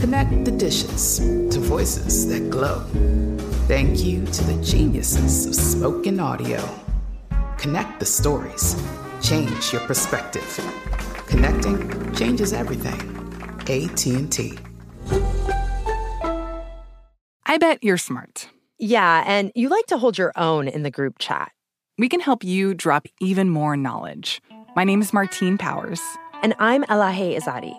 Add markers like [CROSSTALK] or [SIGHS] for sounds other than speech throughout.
Connect the dishes to voices that glow. Thank you to the geniuses of spoken audio. Connect the stories. Change your perspective. Connecting changes everything. AT&T. I bet you're smart. Yeah, and you like to hold your own in the group chat. We can help you drop even more knowledge. My name is Martine Powers. And I'm Elahe Izadi.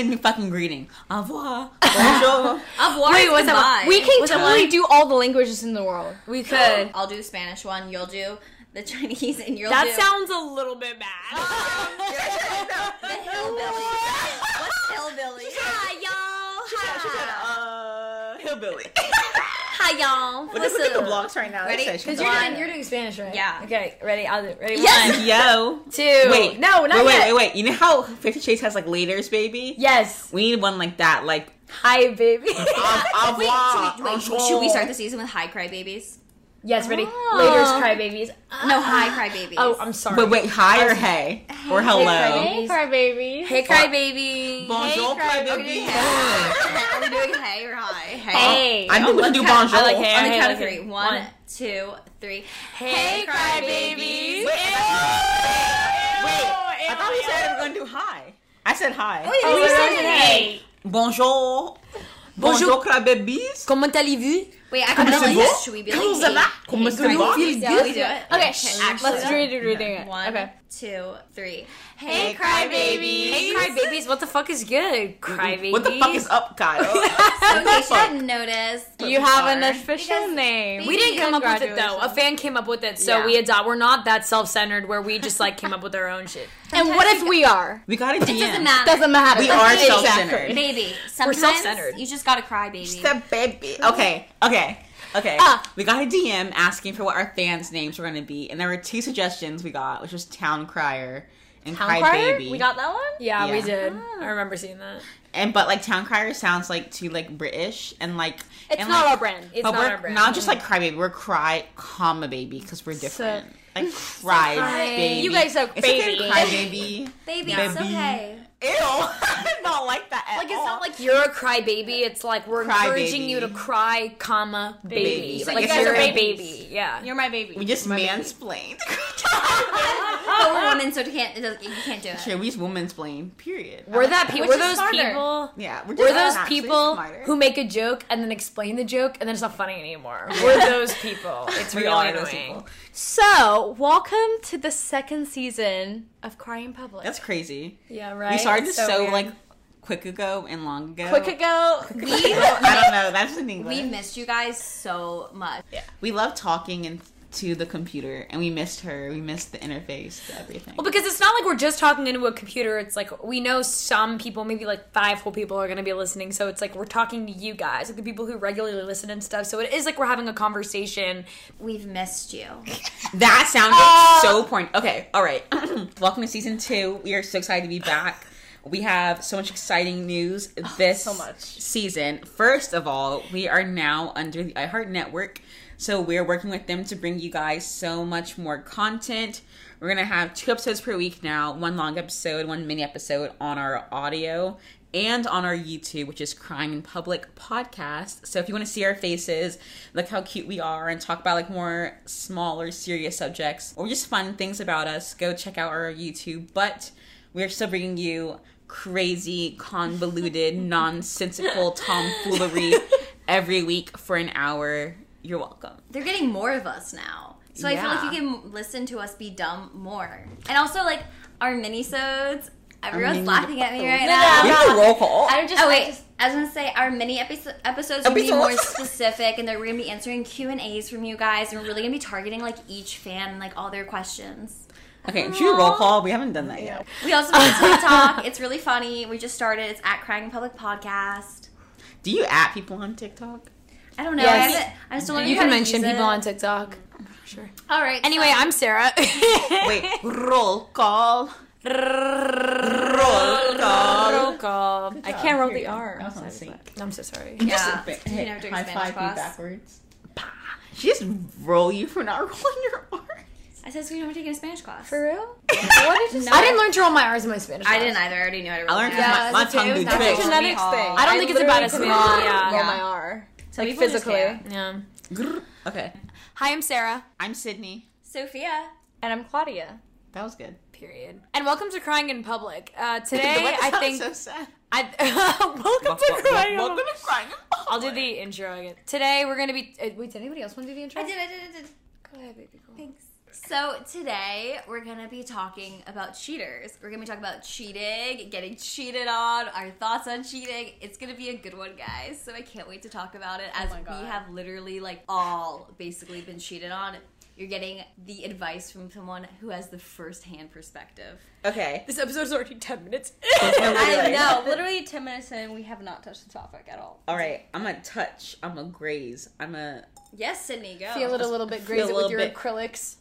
New season, new fucking greeting. Au revoir. [LAUGHS] Bonjour. Au revoir. Wait, what's goodbye. up? We can What's totally do all the languages in the world. We could. I'll do the Spanish one. You'll do the [LAUGHS] Chinese, and you'll that do sounds a little bit bad. [LAUGHS] the hillbilly. What's hillbilly? Hi, y'all. Hi. Uh, hillbilly. Hi, y'all. Look at, look at the blocks right now. Ready? It Because you're doing, you're doing Spanish, right? Yeah. Okay, ready? I'll do Ready? Yes. One, [LAUGHS] Yo. two. Wait. No, not wait, wait, yet. wait, wait. You know how Fifty Shades has like laters, baby? Yes. We need one like that. Like, Hi, baby. au [LAUGHS] Wait, revoir. should we, wait, should we start the season with Hi Cry Babies? Yes, ready? Ah. Oh. Later's cry babies. No, ah. Hi Cry Babies. Oh, I'm sorry. Wait, wait. Hi or hey? Or hello? Hey, cry baby. Hey, Cry Baby. Bonjour, Hey, cry Are we baby. doing hey? [LAUGHS] Are doing hey or hi? Hey. I think we should do count- bonjour. I like hey. On the count of three. One, One. two, three. Hey, cry babies. Wait, I thought we said we were going to do hi. I said hi. Oh, we oh, said hey. Bonjour. Bonjour, cry babies. Comment allez-vous? Wait, I can Comment like ça this. Should we be like, hey, va? hey, Comment ça cry va? babies? Feels Yeah, we do it. Okay, actually, let's do it. Do it. One, Okay. Two, three. Hey, cry babies. Hey, cry babies. What the fuck is good? Cry babies. [LAUGHS] What the fuck is up, Kyle? [LAUGHS] [LAUGHS] So in case you hadn't noticed, You have an official name. We didn't come up with it though. A fan came up with it, so Yeah. we adopt. We're not that self-centered where we just like came up with our own shit. And what if we are? we got a It doesn't DM. matter. Doesn't matter. We are self-centered. Baby, sometimes self-centered. you just gotta cry, baby. Just a baby. Okay, okay, okay. Ah. We got a DM asking for what our fans' names were going to be, and there were two suggestions we got, which was Town Crier and Town Cry Crier? Baby. We got that one. Yeah, we Yeah. did. I remember seeing that. and but like Town Crier sounds like too like British and like It's and, not like, our brand. It's but not we're our brand. not just like Cry Baby. We're Cry comma Baby because we're different. like Cry Cry- Baby. You guys are It's okay baby. to Cry Baby. baby, [LAUGHS] Yeah. it's okay. Ew, [LAUGHS] don't like that at Like it's all. not like you're a crybaby. It's like we're Cry encouraging baby. you to cry, comma baby. Baby. Like, Like, you're guys a are baby. Yeah. You're my baby. we just My mansplained. [LAUGHS] but we're women, so you can't, it you can't do it. Sure, we just womansplain. Period. We're that people. We're those smarter. people. Yeah, we're, We're those people smarter. who make a joke and then explain the joke and then it's not funny anymore. We're those people. [LAUGHS] It's We really are those annoying. people. So, welcome to the second season of Crying Public. That's crazy. yeah, right. We started It's so, like quick ago and long ago. quick ago. We, [LAUGHS] I don't know. That's in English. we missed you guys so much. Yeah. We love talking and to the computer, and we missed her. We missed the interface to everything. Well, because it's not like we're just talking into a computer. It's like we know some people, maybe like five whole people, are going to be listening. So it's like we're talking to you guys, like the people who regularly listen and stuff. So it is like we're having a conversation. We've missed you. [LAUGHS] That sounded Uh, so point. Okay, all right. [CLEARS THROAT] Welcome to season two. We are so excited to be back. We have so much exciting news oh, this so much. season. First of all, we are now under the iHeart Network. So we're working with them to bring you guys so much more content. We're gonna have two episodes per week now, one long episode, one mini episode on our audio and on our YouTube, which is Crying in Public Podcast. So if you want to see our faces, look how cute we are, and talk about like more smaller, serious subjects or just fun things about us, go check out our YouTube. But we're still bringing you crazy, convoluted, [LAUGHS] nonsensical tomfoolery every week for an hour. You're welcome. They're getting more of us now. So I feel like you can listen to us be dumb more. And also, like, our mini-sodes, everyone's mini- laughing at me right now. have a roll call. [LAUGHS] I'm just. Oh I wait, just- I was gonna say our mini episo- episodes are gonna be more [LAUGHS] specific, and they're we're gonna be answering Q and A's from you guys, and we're really gonna be targeting like each fan and like all their questions. Okay, should we roll call? We haven't done that yet. We also make a TikTok. It's really funny. We just started. It's at Crying in Public Podcast. Do you at people on TikTok? I don't know. Yes. I, haven't, I just don't know. You can mention people on TikTok. Sure. All right. Anyway, so- I'm Sarah. [LAUGHS] Wait, roll call. Roll call. Roll call. I can't roll the R. That was on sync. I'm so sorry. Yeah. Just You never took high Spanish five me class. backwards. She just roll you for not [LAUGHS] rolling your R. I said so. You never taken a Spanish class. For real? [LAUGHS] what did you I didn't learn to roll my R's in my Spanish. Class. I didn't either. I already knew how to roll. I learned Yeah, my, my that's tongue It do was not a genetics thing. I don't think it's about literally a could Spanish- not yeah. Roll my R. Some Like physically. Yeah. Okay, Hi, I'm Sarah. I'm Sydney. Sophia. And I'm Claudia. That was good. Period. And welcome to Crying in Public. Uh, today, [LAUGHS] I think. sounds so sad. I [LAUGHS] welcome to Crying. Welcome to crying. I'll do the intro again. Today we're gonna be. Uh, wait, did anybody else want to do the intro? I did. I did. I did. Go ahead, baby. Go. Thanks. So today we're gonna be talking about cheaters. We're gonna be talking about cheating, getting cheated on, our thoughts on cheating. It's gonna be a good one, guys. So I can't wait to talk about it oh as we have literally like all basically been cheated on. You're getting the advice from someone who has the first-hand perspective. Okay. This episode is already ten minutes. [LAUGHS] I know. Literally 10 minutes in, we have not touched the topic at all. All right. I'm a touch. I'm a graze. I'm a. Yes, Sydney, go. Feel it a little bit, [LAUGHS] graze it with your bit. acrylics.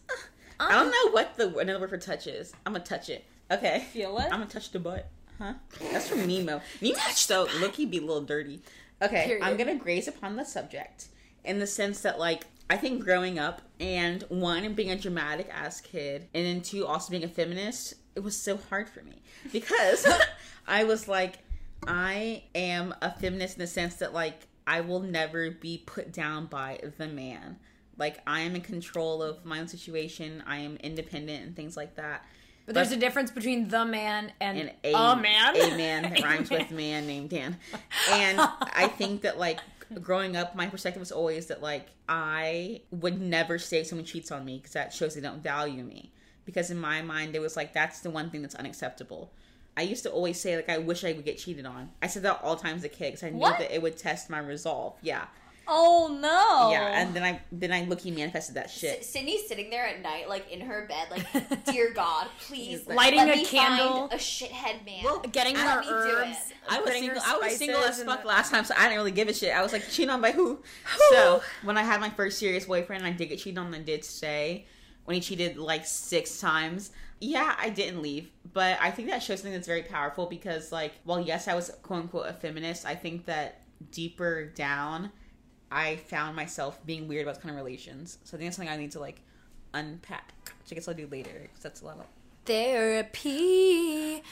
Uh, I don't um, know what the another word for touch is. I'm gonna touch it. Okay. Feel it? I'm gonna touch the butt. Huh? That's from Nemo. [LAUGHS] Nemo so Loki be a little dirty. Okay, Period. I'm gonna graze upon the subject in the sense that like I think growing up and one being a dramatic ass kid and then two also being a feminist, it was so hard for me because [LAUGHS] I was like, I am a feminist in the sense that like I will never be put down by the man. Like I am in control of my own situation. I am independent and things like that. But there's a difference between the man and, and a, a, man. a man that rhymes with [LAUGHS] man named Dan. And I think that like growing up, my perspective was always that like I would never say someone cheats on me because that shows they don't value me. Because in my mind, it was like that's the one thing that's unacceptable. I used to always say like I wish I would get cheated on. I said that all times a kid because I knew What? that it would test my resolve. Yeah, Oh no. yeah. And then I then I look he manifested that shit. Sydney's sitting there at night, like in her bed, like, [LAUGHS] dear God, please Lighting let a me candle. find a shithead man. Getting Let her me do herbs. it. I was single. I was single as fuck the- last time, so I didn't really give a shit. I was like cheating on by who? so when I had my first serious boyfriend, I did get cheated on. and I did stay when he cheated like six times. Yeah, I didn't leave, but I think that shows something that's very powerful because, like, while yes, I was quote unquote a feminist, I think that deeper down, I found myself being weird about kind of relations. So I think that's something I need to like unpack, which I guess I'll do later because that's a lot of Therapy.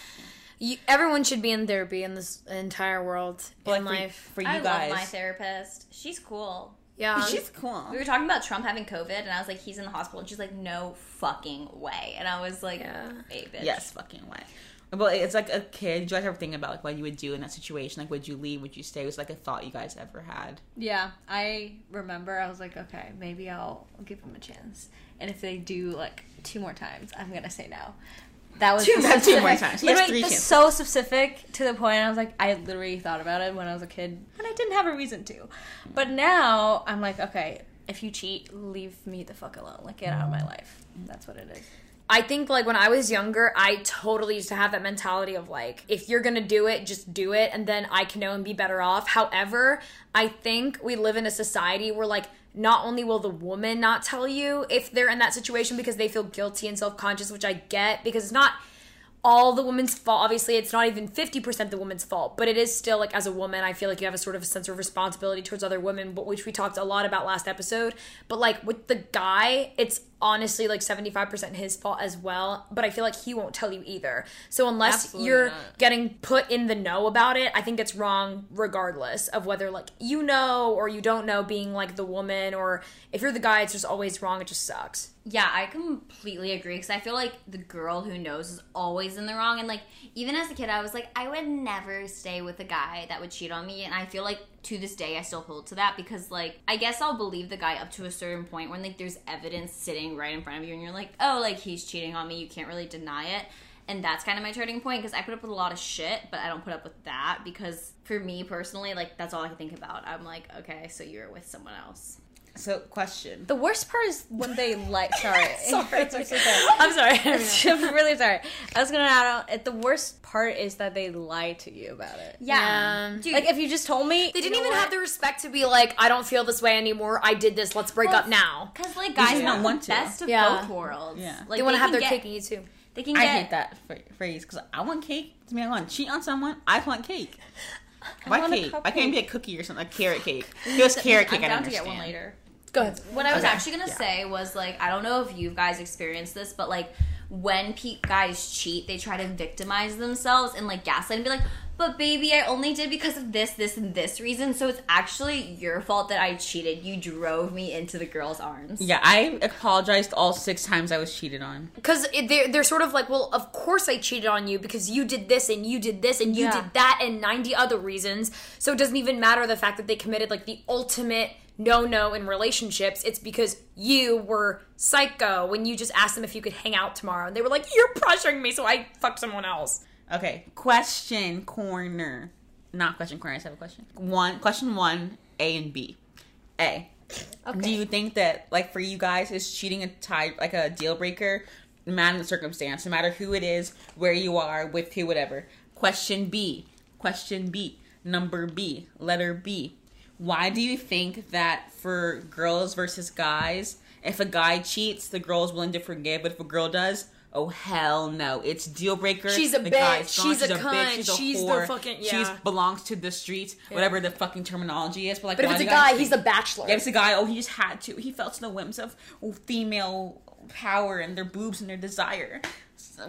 You, everyone should be in therapy in this entire world in life. for you I guys. love my therapist. She's cool. Yeah. She's cool. We were talking about Trump having COVID, and I was like, he's in the hospital. And she's like, no fucking way. And I was like, hey, bitch. Yes, fucking way. But it's like a kid. Did you guys ever think about like what you would do in that situation? Like, would you leave? Would you stay? It Was like a thought you guys ever had? Yeah, I remember. I was like, okay, maybe I'll give them a chance. And if they do like two more times, I'm gonna say no. That was Two- that's two more times. He has literally, three chances. so specific to the point. I was like, I literally thought about it when I was a kid, and I didn't have a reason to. But now I'm like, okay, if you cheat, leave me the fuck alone. Like, get out of my life. That's what it is. I think like when I was younger, I totally used to have that mentality of like, if you're gonna do it, just do it, and then I can know and be better off. However, I think we live in a society where like not only will the woman not tell you if they're in that situation because they feel guilty and self conscious, which I get because it's not all the woman's fault. Obviously, it's not even 50% the woman's fault, but it is still like as a woman, I feel like you have a sort of a sense of responsibility towards other women, but which we talked a lot about last episode. But like with the guy, it's honestly like 75% his fault as well, but I feel like he won't tell you either. So unless Absolutely you're not. getting put in the know about it, I think it's wrong regardless of whether like you know or you don't know being like the woman or if you're the guy, it's just always wrong. It just sucks. Yeah, I completely agree because I feel like the girl who knows is always in the wrong. And like, even as a kid, I was like, I would never stay with a guy that would cheat on me. And I feel like to this day, I still hold to that because, like, I guess I'll believe the guy up to a certain point when, like, there's evidence sitting right in front of you and you're like, oh, like, he's cheating on me. You can't really deny it. And that's kind of my turning point because I put up with a lot of shit, but I don't put up with that because for me personally, like, that's all I can think about. I'm like, okay, so you're with someone else. So, question. The worst part is when they like. [LAUGHS] [LAUGHS] Sorry, Sorry, it's It's okay. okay. I'm sorry. [LAUGHS] I'm really sorry. I was gonna add on. it- The worst part is that they lie to you about it. Yeah. Dude, like if you just told me, They didn't you know even what? have the respect to be like, I don't feel this way anymore. I did this. Let's break Well, up now. Because like guys you don't want want the to. best of Yeah. both worlds. Yeah. like they want to have their get- cake and eat too. They can get. I hate that phrase because I want cake. To me, I want to cheat on someone. I want cake. Why cake? Why can't it be a cookie or something? A carrot cake. Give us carrot cake. I'm I down to get one later. Go ahead. What I was Okay. actually gonna Yeah. say was like I don't know if you guys experienced this, but like when pe- guys cheat, they try to victimize themselves and like gaslight and be like, "But baby, I only did because of this, this, and this reason. So it's actually your fault that I cheated. You drove me into the girl's arms." Yeah, I apologized all six times I was cheated on. Because they're, they're sort of like, well, of course I cheated on you because you did this and you did this and you Yeah. did that and 90 other reasons. So it doesn't even matter the fact that they committed like the ultimate no no in relationships. It's because you were psycho when you just asked them if you could hang out tomorrow. And they were like, you're pressuring me, so I fucked someone else. Okay, question corner. Not question corner. I just have a question. One question one, A and B. A. Okay. Do you think that like for you guys is cheating a tie like a deal breaker, no matter the circumstance, no matter who it is, where you are, with who, whatever. Question B. Question B. Number B. Letter B. Why do you think that for girls versus guys, if a guy cheats, the girl's willing to forgive, but if a girl does, oh hell no, it's deal breaker. She's a The bitch. guy's. She's a cunt. She's a She's the whore. fucking- She's yeah. belongs to the streets, whatever the fucking terminology is. But like, But if it's a guys guy, he's a bachelor. yeah, if it's a guy. Oh, he just had to. He felt to the whims of female power and their boobs and their desire.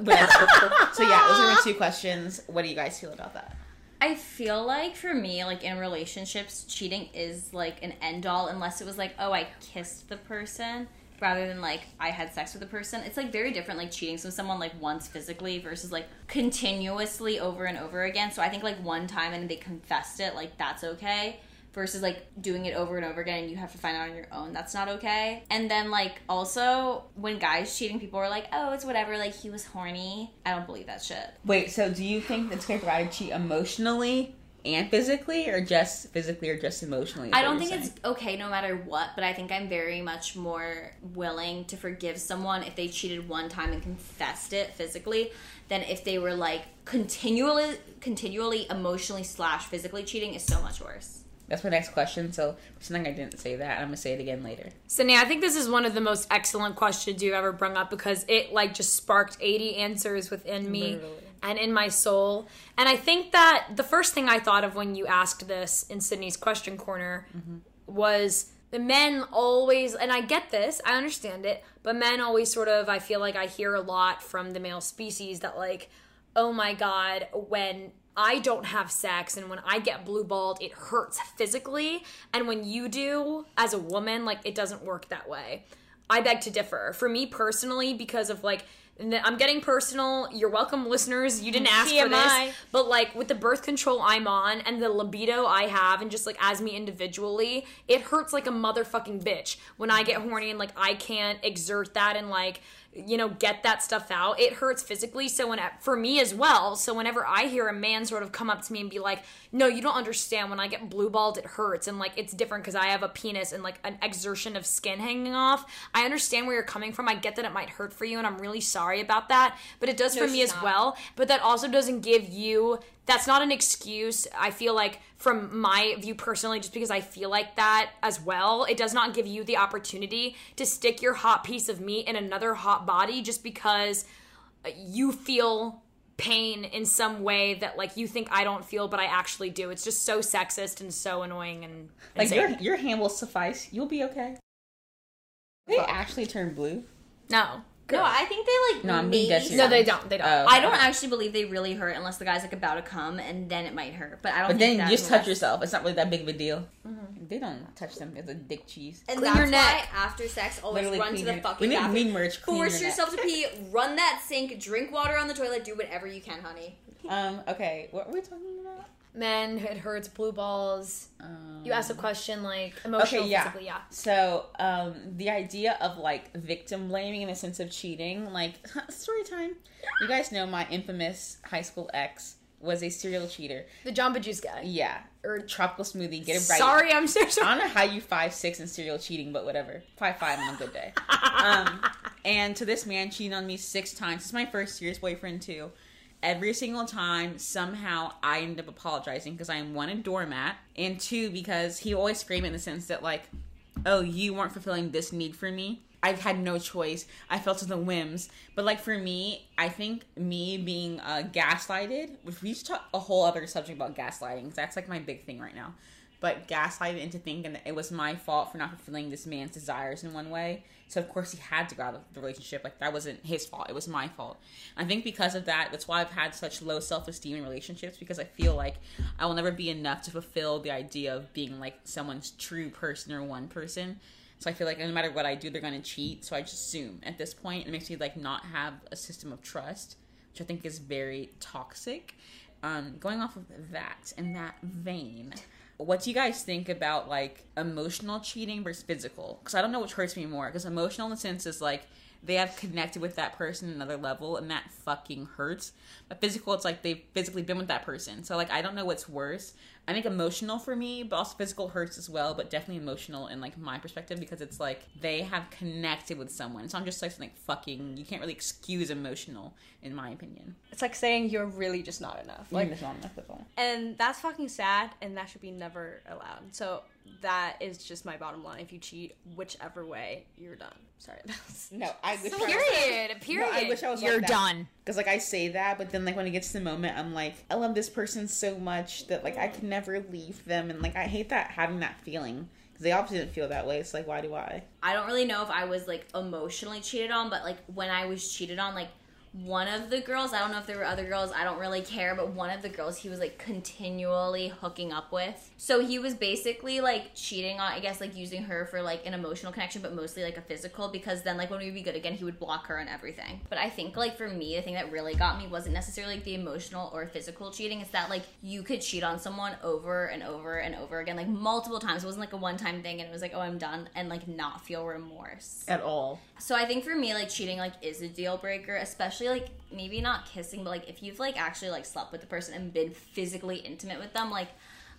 Whatever. [LAUGHS] so yeah, those are my two questions. What do you guys feel about that? I feel like for me, like in relationships, cheating is like an end all unless it was like, oh, I kissed the person rather than like I had sex with the person. It's like very different, like cheating with someone like once physically versus like continuously over and over again. So I think like one time and they confessed it, like that's okay. Versus like doing it over and over again and you have to find out on your own, that's not okay. And then like also when guys cheating, people are like, oh, it's whatever, like he was horny. I don't believe that shit. Wait, so do you think it's okay for a guy to cheat emotionally and physically, or just physically, or just emotionally? I don't think saying? it's okay no matter what, but I think I'm very much more willing to forgive someone if they cheated one time and confessed it physically than if they were like continually continually emotionally slash physically cheating is so much worse. That's my next question. So something I didn't say that. I'm gonna say it again later. Sydney, I think this is one of the most excellent questions you've ever brought up because it like just sparked 80 answers within me and in my soul. And I think that the first thing I thought of when you asked this in Sydney's question corner mm-hmm. was the men always and I get this, I understand it, but men always sort of I feel like I hear a lot from the male species that like oh my god, when I don't have sex and when I get blue balled, it hurts physically. And when you do, as a woman, like it doesn't work that way. I beg to differ. For me personally, because of like, I'm getting personal. You're welcome, listeners. You didn't ask for this. But like with the birth control I'm on and the libido I have, and just like as me individually, it hurts like a motherfucking bitch when I get horny and like I can't exert that and like you know get that stuff out. It hurts physically. So when for me as well. So whenever I hear a man sort of come up to me and be like, "No, you don't understand. When I get blue balled, it hurts," and like it's different because I have a penis and like an exertion of skin hanging off. I understand where you're coming from. I get that it might hurt for you, and I'm really sorry about that. But it does No, for me as not. well. But that also doesn't give you. That's not an excuse. I feel like from my view personally, just because I feel like that as well, it does not give you the opportunity to stick your hot piece of meat in another hot body just because you feel pain in some way that like you think I don't feel but I actually do. It's just so sexist and so annoying and Like your your hand will suffice. You'll be okay. They actually turn blue. No. No, I think they like. No, I'm being dead. No, they don't. They don't. Oh, I don't actually believe they really hurt unless the guy's like about to come, and then it might hurt. But I don't. But think then that you just unless- touch yourself. It's not really that big of a deal. They don't touch them. It's a dick cheese. And Clean that's your neck. why after sex, always Literally run to the your- fucking we need bathroom. mean merch, clean Force your yourself neck. to pee. Run that sink. Drink water on the toilet. Do whatever you can, honey. Um. Okay. What were we talking about? Men, it hurts, blue balls. Um, You asked a question like emotional, okay, yeah. physically, yeah. So, um, the idea of like victim blaming in the sense of cheating, like [LAUGHS] story time. You guys know my infamous high school ex was a serial cheater. The Jamba Juice guy. Yeah, or tropical smoothie. Get it right. Sorry, I'm so sorry. I don't know [LAUGHS] how you five six and serial cheating, but whatever. Five five on a good day. um, [LAUGHS] and to this man cheating on me six times. This is my first serious boyfriend too. Every single time, somehow I end up apologizing because I am one a doormat, and two because he always it in the sense that like, oh, you weren't fulfilling this need for me. I've had no choice. I fell to the whims. But like for me, I think me being uh, gaslighted, which we should talk a whole other subject about gaslighting. 'cause that's like my big thing right now. But gaslighted into thinking that it was my fault for not fulfilling this man's desires in one way. So of course he had to go out of the relationship. Like that wasn't his fault. It was my fault. I think because of that, that's why I've had such low self esteem in relationships because I feel like I will never be enough to fulfill the idea of being like someone's true person or one person. So I feel like no matter what I do, they're gonna cheat. So I just assume at this point it makes me like not have a system of trust, which I think is very toxic. Um, going off of that in that vein, what do you guys think about like emotional cheating versus physical? Because I don't know which hurts me more. Because emotional in the sense is like they have connected with that person another level, and that fucking hurts. But physical, it's like they've physically been with that person. So like I don't know what's worse. I think emotional for me, but also physical hurts as well. But definitely emotional in like my perspective because it's like they have connected with someone. so i'm just like something fucking. You can't really excuse emotional, in my opinion. It's like saying you're really just not enough. Like it's not enough at all. and that's fucking sad, and that should be never allowed. So that is just my bottom line. If you cheat, whichever way, you're done. Sorry. [LAUGHS] No, I wish I was- Period. Period. No, I wish I was You're like that. done. Because like I say that, but then like when it gets to the moment, I'm like, I love this person so much that like I can never leave them, and like I hate that having that feeling because they obviously didn't feel that way. It's like, why do I? I don't really know if I was like emotionally cheated on, but like when I was cheated on, like one of the girls, I don't know if there were other girls, I don't really care, but one of the girls he was like continually hooking up with. So he was basically like cheating on, I guess, like using her for like an emotional connection, but mostly like a physical because then like when we would be good again, he would block her and everything. But I think like for me, the thing that really got me wasn't necessarily like the emotional or physical cheating. It's that like you could cheat on someone over and over and over again, like multiple times. It wasn't like a one time thing and it was like, oh, I'm done, and like not feel remorse. At all. So I think for me, like cheating, like is a deal breaker, especially like maybe not kissing, but like if you've like actually like slept with the person and been physically intimate with them, like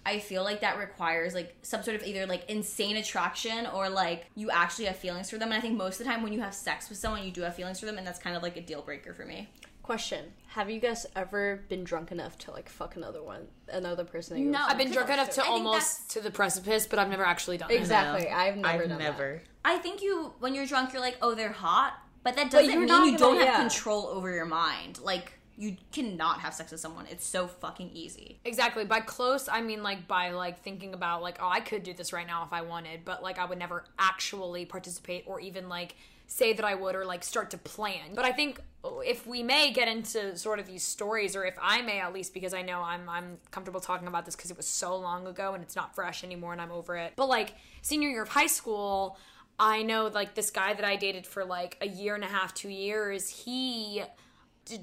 I feel like that requires like some sort of either like insane attraction or like you actually have feelings for them. And I think most of the time when you have sex with someone, you do have feelings for them, and that's kind of like a deal breaker for me. Question: Have you guys ever been drunk enough to like fuck another one, another person? That you No. I've been drunk enough to I almost to the precipice, but I've never actually done it. Exactly. I've never I've done never. I think you when you're drunk, you're like, oh, they're hot, but that doesn't you're mean you gonna- don't have yeah. control over your mind. Like you cannot have sex with someone. It's so fucking easy. Exactly. By close, I mean like by like thinking about like, oh, I could do this right now if I wanted, but like I would never actually participate or even like say that I would or like start to plan. But I think if we may get into sort of these stories, or if I may at least, because I know I'm I'm comfortable talking about this because it was so long ago and it's not fresh anymore and I'm over it. But like senior year of high school, I know like this guy that I dated for like a year and a half, two years. He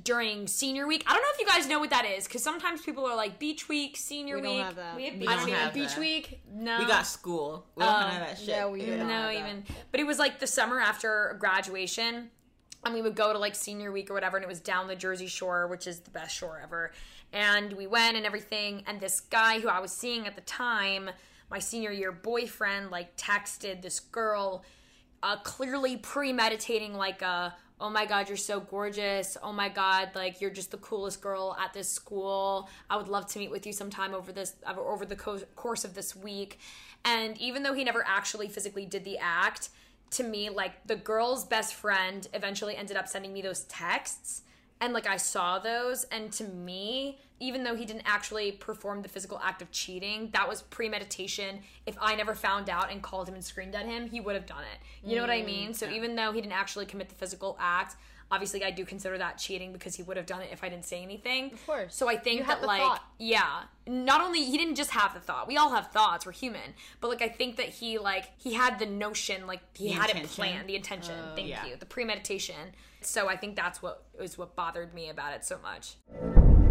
during senior week. I don't know if you guys know what that is because sometimes people are like beach week, senior We don't week. have that. We have We beach, don't week. have beach that. week. No, We got school. We don't have that um, shit. yeah, we do not no, have that. even. But it was like the summer after graduation, and we would go to like senior week or whatever, and it was down the Jersey Shore, which is the best shore ever. And we went and everything, and this guy who I was seeing at the time, my senior year boyfriend, like texted this girl, uh, clearly premeditating like a. Oh my god, you're so gorgeous. Oh my god, like you're just the coolest girl at this school. I would love to meet with you sometime over this over the co- course of this week. And even though he never actually physically did the act, to me, like the girl's best friend eventually ended up sending me those texts. And like I saw those, and to me, even though he didn't actually perform the physical act of cheating, that was premeditation. If I never found out and called him and screamed at him, he would have done it. You know what I mean? So mm, even though he didn't actually commit the physical act, obviously I do consider that cheating because he would have done it if I didn't say anything. Of course. So I think that like thought. yeah, not only he didn't just have the thought. We all have thoughts. We're human. But like I think that he like he had the notion, like he The had it planned, the intention. Oh, Thank yeah. you. The premeditation. So I think that's what is what bothered me about it so much.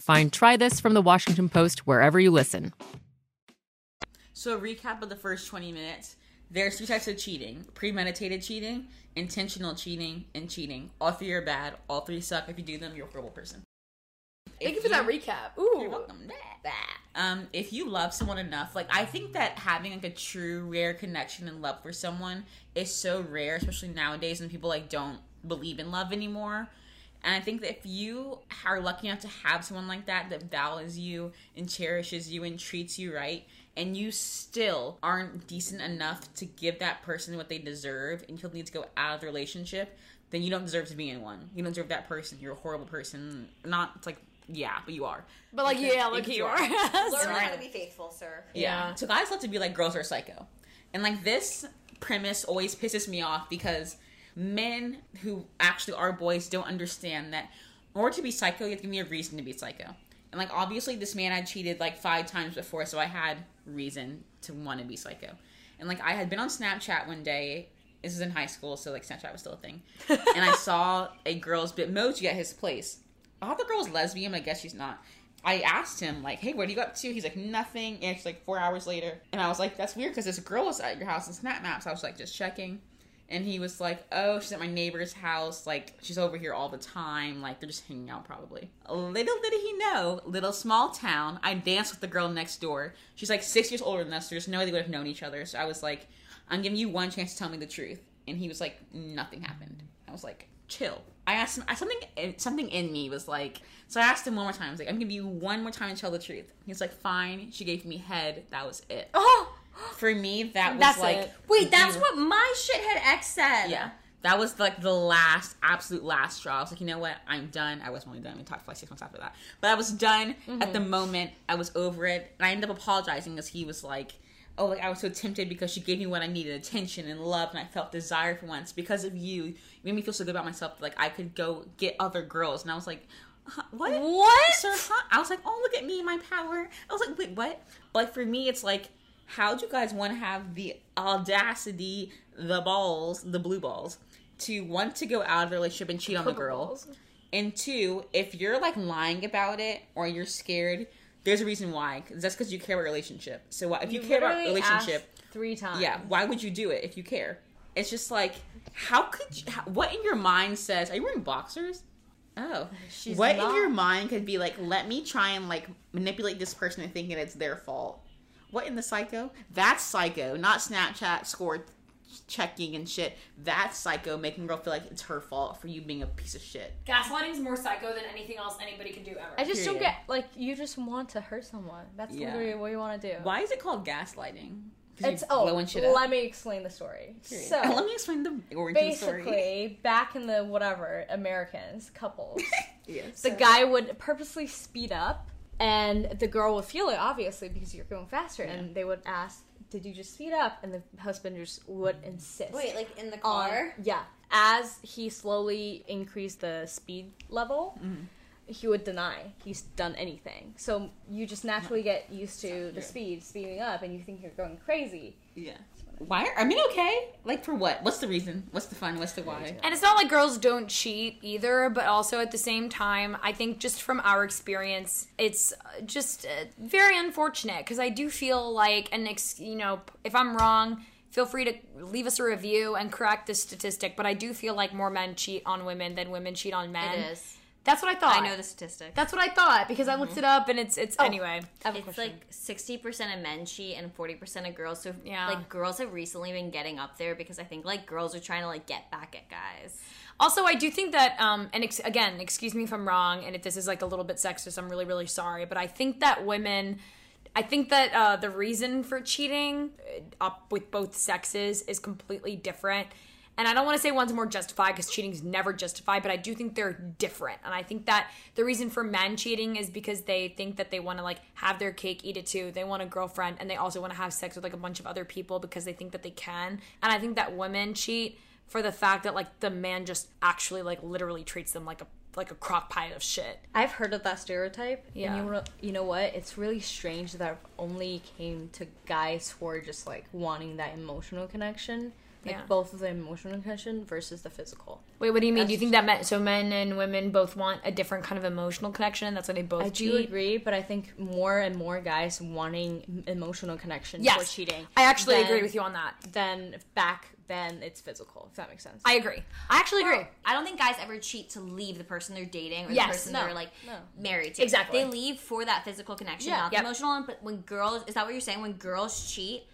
Find Try This from the Washington Post wherever you listen. So, a recap of the first 20 minutes. There's three types of cheating premeditated cheating, intentional cheating, and cheating. All three are bad. All three suck. If you do them, you're a horrible person. Thank If you for that recap. Ooh. You're welcome. Um, if you love someone enough, like I think that having like a true rare connection and love for someone is so rare, especially nowadays when people like don't believe in love anymore. And I think that if you are lucky enough to have someone like that that values you and cherishes you and treats you right, and you still aren't decent enough to give that person what they deserve, and you'll need to go out of the relationship, then you don't deserve to be in one. You don't deserve that person. You're a horrible person. Not it's like yeah, but you are. But like, yeah, look If you are. [LAUGHS] Learn how to be faithful, sir. Yeah. So guys love to be like girls are psycho. And like this premise always pisses me off because men who actually are boys don't understand that in order to be psycho, you have to give me a reason to be psycho. And like obviously this man had cheated like five times before, so I had reason to want to be psycho. And like I had been on Snapchat one day. This is in high school, so like Snapchat was still a thing. [LAUGHS] and I saw a girl's Bitmoji at his place. I thought the girl was lesbian, but I guess she's not. I asked him like, "Hey, what do you got to?" He's like, "Nothing." And it's like four hours later, and I was like, "That's weird because this girl was at your house in Snap Maps." I was like, just checking, and he was like, "Oh, she's at my neighbor's house. Like, she's over here all the time. Like, they're just hanging out probably." Little did he know, little small town. I danced with the girl next door. She's like six years older than us. There's no way they would have known each other. So I was like, "I'm giving you one chance to tell me the truth," and he was like, "Nothing happened." I was like, "Chill." I asked him something. Eh, something in me was like, so I asked him one more time. I was like, "I'm giving you one more time to tell the truth." He's like, "Fine." She gave me head. That was it. [GASPS] Oh, [GASPS] for me, that was That's like, it. Wait, that's what my shithead ex said. yeah. That was like the last, absolute last straw. I was like, you know what? I'm done. I wasn't really done. We talked for like six months after that. But I was done at the mm-hmm. moment. I was over it. And I ended up apologizing because he was like, oh, like I was so tempted because she gave me what I needed attention and love. And I felt desire for once. Because of you, you made me feel so good about myself that like I could go get other girls. And I was like, huh, what? What? Sir, huh? I was like, oh, look at me, my power. I was like, wait, what? But like for me, it's like, how do you guys want to have the audacity, the balls, the blue balls, to want to go out of the relationship and cheat on the girl? And two, if you're like lying about it or you're scared, there's a reason why. 'Cause that's because you care about relationship. So if you, You care about relationship, three times. yeah, why would you do it if you care? It's just like, how could you, how, what in your mind says, are you wearing boxers? Oh, She's what not. in your mind could be like, let me try and like manipulate this person and thinking it's their fault? What in the psycho? That's psycho, not Snapchat score checking and shit. That's psycho, making a girl feel like it's her fault for you being a piece of shit. Gaslighting is more psycho than anything else anybody can do ever. I just don't get like you just want to hurt someone. That's Yeah. literally what you want to do. Why is it called gaslighting? 'Cause It's oh, blowing shit up? let me explain the story. Period. So [LAUGHS] let me explain the origin basically, story. back in the whatever Americans couples, [LAUGHS] Yes. the guy would purposely speed up, and the girl would feel it obviously because you're going faster, and they would ask, "Did you just speed up?" And the husband just would insist. Wait, like in the on- car? yeah. As he slowly increased the speed level, Mm-hmm. he would deny he's done anything. So you just naturally get used to the speed speeding up, and you think you're going crazy. Yeah. Why? Are, I mean, okay. Like for what? What's the reason? What's the fun? What's the why? And it's not like girls don't cheat either, but also at the same time, I think just from our experience, it's just uh, very unfortunate because I do feel like, and ex- you know, if I'm wrong, feel free to leave us a review and correct this statistic. But I do feel like more men cheat on women than women cheat on men. It is. That's what I thought. I know the statistic. That's what I thought because I looked Mhm. it up and it's it's anyway. it's like sixty percent of men cheat and forty percent of girls. So Yeah. like girls have recently been getting up there because I think like girls are trying to like get back at guys. Also, I do think that, um, and ex- again, excuse me if I'm wrong, and if this is like a little bit sexist, I'm really, really sorry, but I think that women, I think that uh, the reason for cheating uh, up with both sexes is completely different. And I don't want to say one's more justified because cheating is never justified, but I do think they're different. And I think that the reason for men cheating is because they think that they want to like have their cake, eat it too. They want a girlfriend, and they also want to have sex with like a bunch of other people because they think that they can. And I think that women cheat for the fact that like the man just actually like literally treats them like a like a crock pile of shit. I've heard of that stereotype. Yeah. And you know, you know what? It's really strange that it only came to guys who are just like wanting that emotional connection. Like Yeah. both of the emotional connection versus the physical. Wait, what do you mean? That's do you think that men, so men and women both want a different kind of emotional connection, and that's why they both I cheat? do agree, but I think more and more guys wanting emotional connection Yes. for cheating. I actually than- agree with you on that. Then back then it's physical, if that makes sense. I agree. I actually agree. I don't think guys ever cheat to leave the person they're dating or Yes, the person no, they're like no. married to. Exactly. They leave for that physical connection, Yeah. not Yep. the emotional one. But when girls, is that what you're saying? When girls cheat,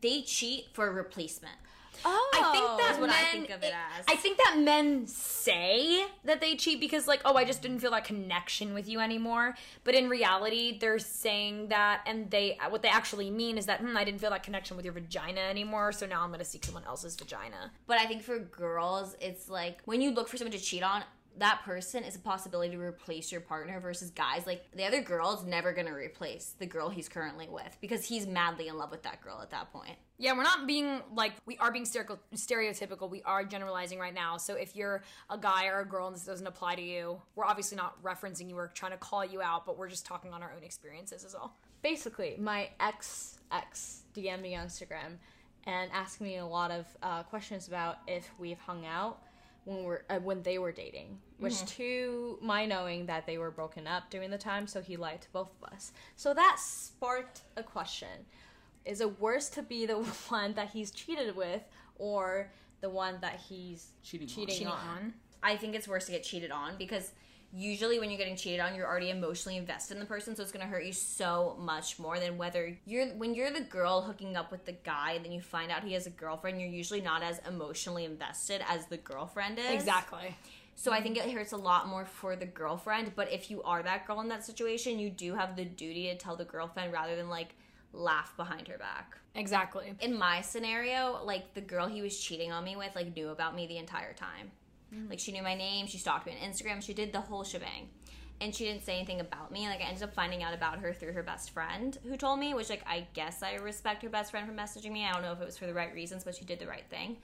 they cheat for a replacement. Oh, I think that That's what men, I think of it as. I think that men say that they cheat because, like, oh, I just didn't feel that connection with you anymore. But in reality, they're saying that, and they what they actually mean is that, hmm, I didn't feel that connection with your vagina anymore, so now I'm gonna seek someone else's vagina. But I think for girls, it's like when you look for someone to cheat on, that person is a possibility to replace your partner versus guys like the other girl's never gonna replace the girl he's currently with because he's madly in love with that girl at that point. Yeah, we're not being like we are being stereotypical. We are generalizing right now. So if you're a guy or a girl and this doesn't apply to you, we're obviously not referencing you. We're trying to call you out, but we're just talking on our own experiences is all. Basically, my ex ex DM'd me on Instagram and asked me a lot of uh, questions about if we've hung out when we're uh, when they were dating, which Mhm. to my knowing that they were broken up during the time, so he lied to both of us. So that sparked a question: Is it worse to be the [LAUGHS] one that he's cheated with, or the one that he's cheating, cheating, on? I think it's worse to get cheated on because usually when you're getting cheated on, you're already emotionally invested in the person, so it's gonna hurt you so much more than whether you're when you're the girl hooking up with the guy and then you find out he has a girlfriend, you're usually not as emotionally invested as the girlfriend is. Exactly. So I think it hurts a lot more for the girlfriend, but if you are that girl in that situation, you do have the duty to tell the girlfriend rather than like laugh behind her back. Exactly. In my scenario, like the girl he was cheating on me with like knew about me the entire time. Like she knew my name, she stalked me on Instagram, she did the whole shebang. And she didn't say anything about me. Like I ended up finding out about her through her best friend who told me, which like I guess I respect her best friend for messaging me. I don't know if it was for the right reasons, but she did the right thing.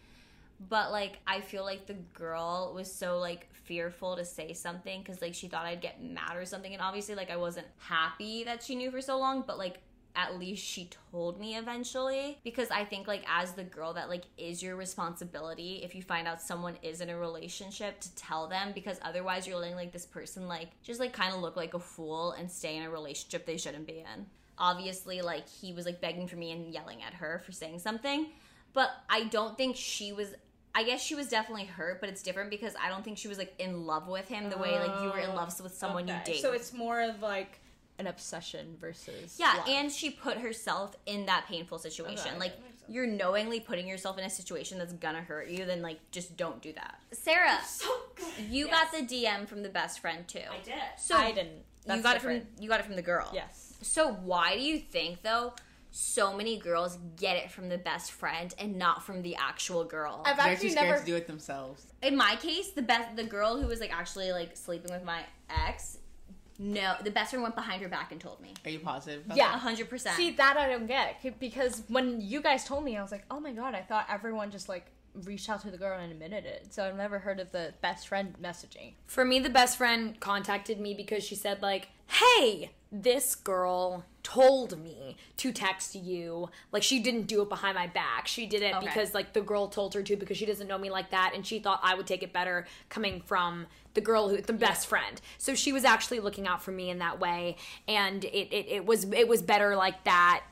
But like I feel like the girl was so like fearful to say something cuz like she thought I'd get mad or something and obviously like I wasn't happy that she knew for so long, but like at least she told me eventually. Because i think like as the girl that like is your responsibility if you find out someone is in a relationship to tell them because otherwise you're letting like this person like just like kind of look like a fool and stay in a relationship they shouldn't be in. Obviously like he was like begging for me and yelling at her for saying something. But i don't think she was I guess she was definitely hurt, but it's different because I don't think she was like in love with him the way like you were in love oh, with someone you Okay, date. So it's more of like an obsession versus Yeah, love. and she put herself in that painful situation. Okay, like you're knowingly putting yourself in a situation that's gonna hurt you, then like just don't do that. Sarah, [LAUGHS] you got the DM from the best friend too. I did. So I didn't. you That's got it from you got it from the girl. Yes. So why do you think though? So many girls get it from the best friend and not from the actual girl. I've They're actually too scared never- to do it themselves. In my case, the best the girl who was like actually like sleeping with my ex, no, the best friend went behind her back and told me. Are you positive? about Yeah, that? hundred percent. See that I don't get because when you guys told me, I was like, oh my god, I thought everyone just like reached out to the girl and admitted it. So I've never heard of the best friend messaging. For me, the best friend contacted me because she said, like, hey, this girl told me to text you. Like, she didn't do it behind my back. She did it Okay. because, like, the girl told her to because she doesn't know me like that. And she thought I would take it better coming from the girl who, the best friend. So she was actually looking out for me in that way. And it, it, it was, it was better like that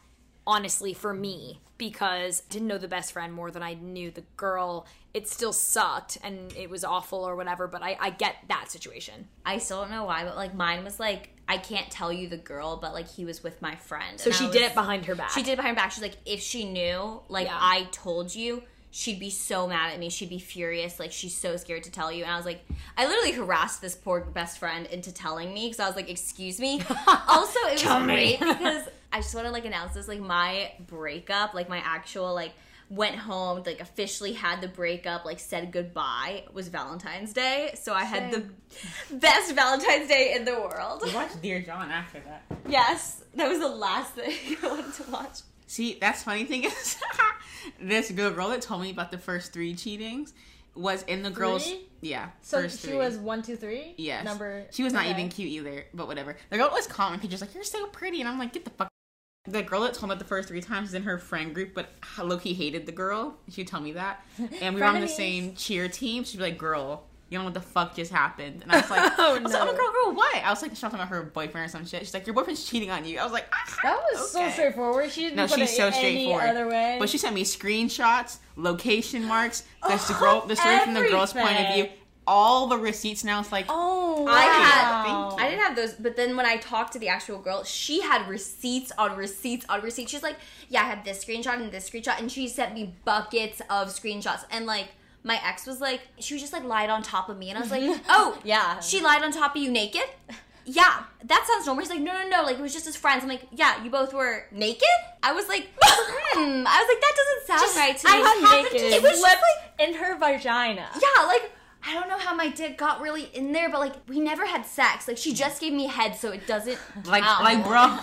honestly for me because I didn't know the best friend more than I knew the girl. It still sucked and it was awful or whatever, but I, I get that situation. I still don't know why, but like mine was like I can't tell you the girl, but like he was with my friend. So she I did it behind her back. She did it behind her back. She's like, if she knew, like Yeah. I told you, she'd be so mad at me. She'd be furious. Like she's so scared to tell you. And I was like, I literally harassed this poor best friend into telling me because I was like, excuse me. [LAUGHS] also, it was great [LAUGHS] because I just want to like announce this. Like my breakup, like my actual like went home like officially had the breakup like said goodbye was valentine's day so i had the best valentine's day in the world We watched Dear John after that. yes that was the last thing [LAUGHS] i wanted to watch See, that's funny thing is, [LAUGHS] this girl, girl that told me about the first three cheatings was in the girls. Three? Yeah, So first she three. was one, two, three. Yes. Number. She was not okay. even cute either, but whatever. The girl was calling pictures like, "You're so pretty," and I'm like, "Get the fuck." The girl that told me about the first three times is in her friend group, but Loki hated the girl. She'd tell me that, and we were on the same cheer team. She'd be like, "Girl." You know what the fuck just happened? And I was like, [LAUGHS] Oh, I was like, oh, no. girl, girl, what? I was like, she's talking about her boyfriend or some shit. She's like, your boyfriend's cheating on you. I was like, ah, That was so straightforward. She didn't No, put she's it so straightforward. other way. But she sent me screenshots, location marks. That's the girl, the story from the girl's point of view. Everything. All the receipts now. It's like, oh, I had, I didn't have those, but then when I talked to the actual girl, she had receipts on receipts on receipts. She's like, "Yeah, I have this screenshot and this screenshot," and she sent me buckets of screenshots. And like, my ex was like, she was just like lied on top of me, and I was like, [LAUGHS] "Oh, Yeah. she lied on top of you naked." Yeah, that sounds normal. He's like, no, no, no, like it was just his friends. I'm like, yeah, you both were naked. I was like, [LAUGHS] hmm. I was like, that doesn't sound right to me. I was Happened to- naked. It was just like, in her vagina. yeah, like I don't know how my dick got really in there, but like we never had sex. Like she just gave me head, so it doesn't Like, count. like, bro,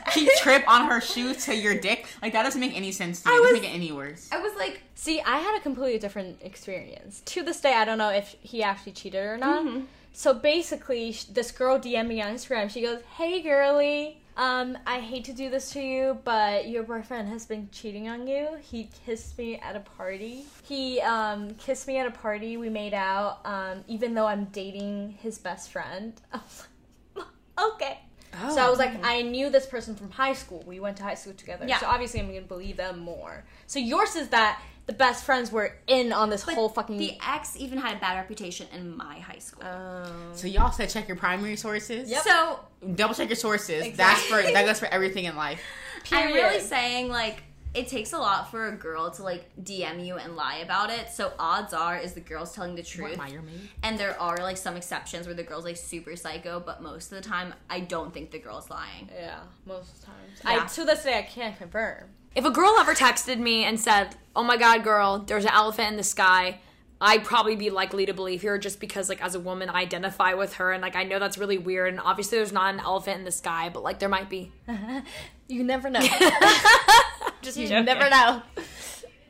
[LAUGHS] she trip on her shoe to your dick. Like that doesn't make any sense to me. I It doesn't was- make it any worse. I was like, See, I had a completely different experience. To this day, I don't know if he actually cheated or not. Mm-hmm. So basically, this girl DM'd me on Instagram. She goes, "Hey, girly, um, I hate to do this to you, but your boyfriend has been cheating on you. He kissed me at a party. He um, kissed me at a party. We made out, um, even though I'm dating his best friend." I was like, okay. So I was like, I knew this person from high school. We went to high school together. Yeah. So obviously, I'm gonna believe them more. So yours is that the best friends were in on this whole fucking. the ex even had a bad reputation in my high school. So y'all said check your primary sources. Yep. So Double check your sources. That's for that goes for everything in life. [LAUGHS] I'm really saying like it takes a lot for a girl to like DM you and lie about it. So odds are is the girl's telling the truth. liar me? And there are like some exceptions where the girl's like super psycho, but most of the time I don't think the girl's lying. yeah, most times. Yeah. I to this day I can't confirm. If a girl ever texted me and said, "Oh my god, girl, there's an elephant in the sky," I'd probably be likely to believe her just because, like, as a woman, I identify with her, and like, I know that's really weird. And obviously, there's not an elephant in the sky, but like, there might be. [LAUGHS] You never know. [LAUGHS] Just you joking. never know.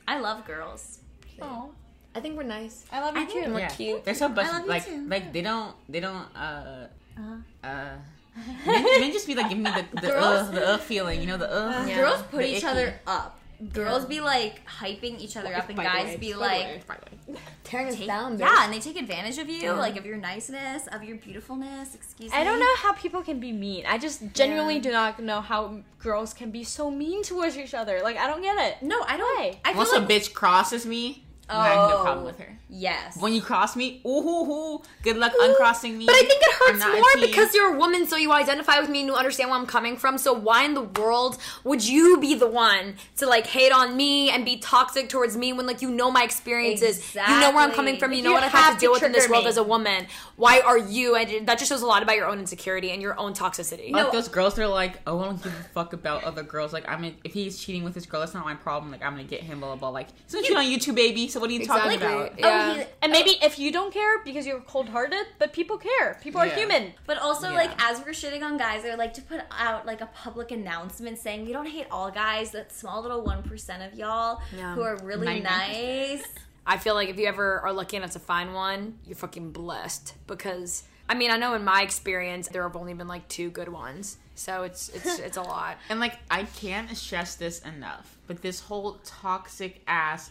I love girls. Oh, I think we're nice. I love you I think too. We're Yeah. cute. They're so bunch I love you like too. like they don't they don't uh Uh-huh. uh. [LAUGHS] Men, men just be like giving me the the uh, the uh feeling, you know the uh. Girls put The each icky. other up. Girls be like hyping each other up, and guys way, be like, way, by the way. Tearing us take- down. yeah, and they take advantage of you, Yeah. like of your niceness, of your beautifulness. Excuse me. I don't know how people can be mean. I just genuinely do not know how girls can be so mean towards each other. Like I don't get it. No, I don't. Why? I feel Once like a bitch crosses me, I have no problem oh, with her. yes. When you cross me, ooh hoo hoo, good luck uncrossing me. But I think it hurts more because you're a woman, so you identify with me and you understand where I'm coming from. So why in the world would you be the one to like hate on me and be toxic towards me when like you know my experiences, you know where I'm coming from, you If know what I've had to deal with in this trigger world me. as a woman. Why are you? And that just shows a lot about your own insecurity and your own toxicity. like those girls that are like, oh, I don't give a fuck about other girls. Like, I'm gonna, if he's cheating with this girl, that's not my problem. Like, I'm gonna get him, blah blah blah. Like, he's gonna cheat on you too, baby. So what are you talking about? Oh, yeah. Oh, he, And maybe if you don't care because you're cold hearted, but people care. People are Yeah. human. But also, Yeah. like, as we're shitting on guys, I would like to put out like a public announcement saying we don't hate all guys. That small little one percent of y'all Yeah. who are really 99%. nice. I feel like if you ever are lucky enough to find one, you're fucking blessed because I mean I know in my experience there have only been like two good ones, so it's it's [LAUGHS] it's a lot. And like, I can't stress this enough, but this whole toxic ass,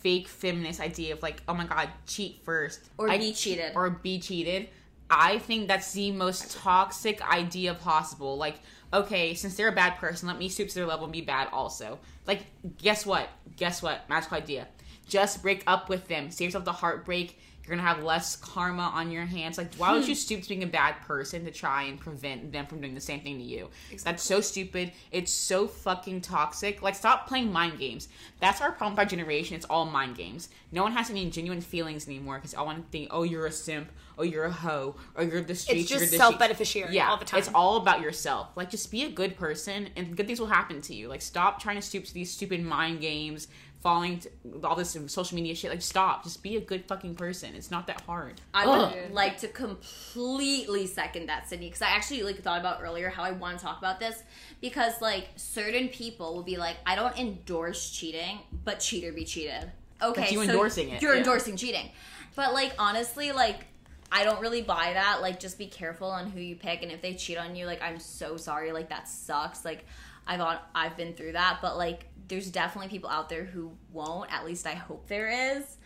fake feminist idea of like, oh my god, cheat first Or I- be cheated. or be cheated. I think that's the most toxic idea possible. Like, okay, since they're a bad person, let me stoop to their level and be bad also. Like, guess what? Guess what? Magical idea. Just break up with them. Save yourself the heartbreak. You're gonna have less karma on your hands. Like, why would you hmm. stoop to being a bad person to try and prevent them from doing the same thing to you? That's so stupid. It's so fucking toxic. Like, stop playing mind games. That's our problem with our generation. It's all mind games. No one has any genuine feelings anymore because I want to think, oh, you're a simp, oh, you're a hoe, or you're the streets. just self-beneficiary Yeah, all the time. It's all about yourself. Like, just be a good person, and good things will happen to you. Like, stop trying to stoop to these stupid mind games, falling to all this social media shit. Like, stop. Just be a good fucking person. It's not that hard. I Ugh. would like to completely second that, Sydney, because I actually like thought about earlier how I want to talk about this because like certain people will be like, I don't endorse cheating, but cheater be cheated. Okay, That's you so endorsing it, You're yeah. endorsing cheating, but like honestly, like. I don't really buy that. Like, just be careful on who you pick, and if they cheat on you, like, I'm so sorry. Like, that sucks. Like, I've on, I've been through that, but like, there's definitely people out there who won't. At least I hope there is.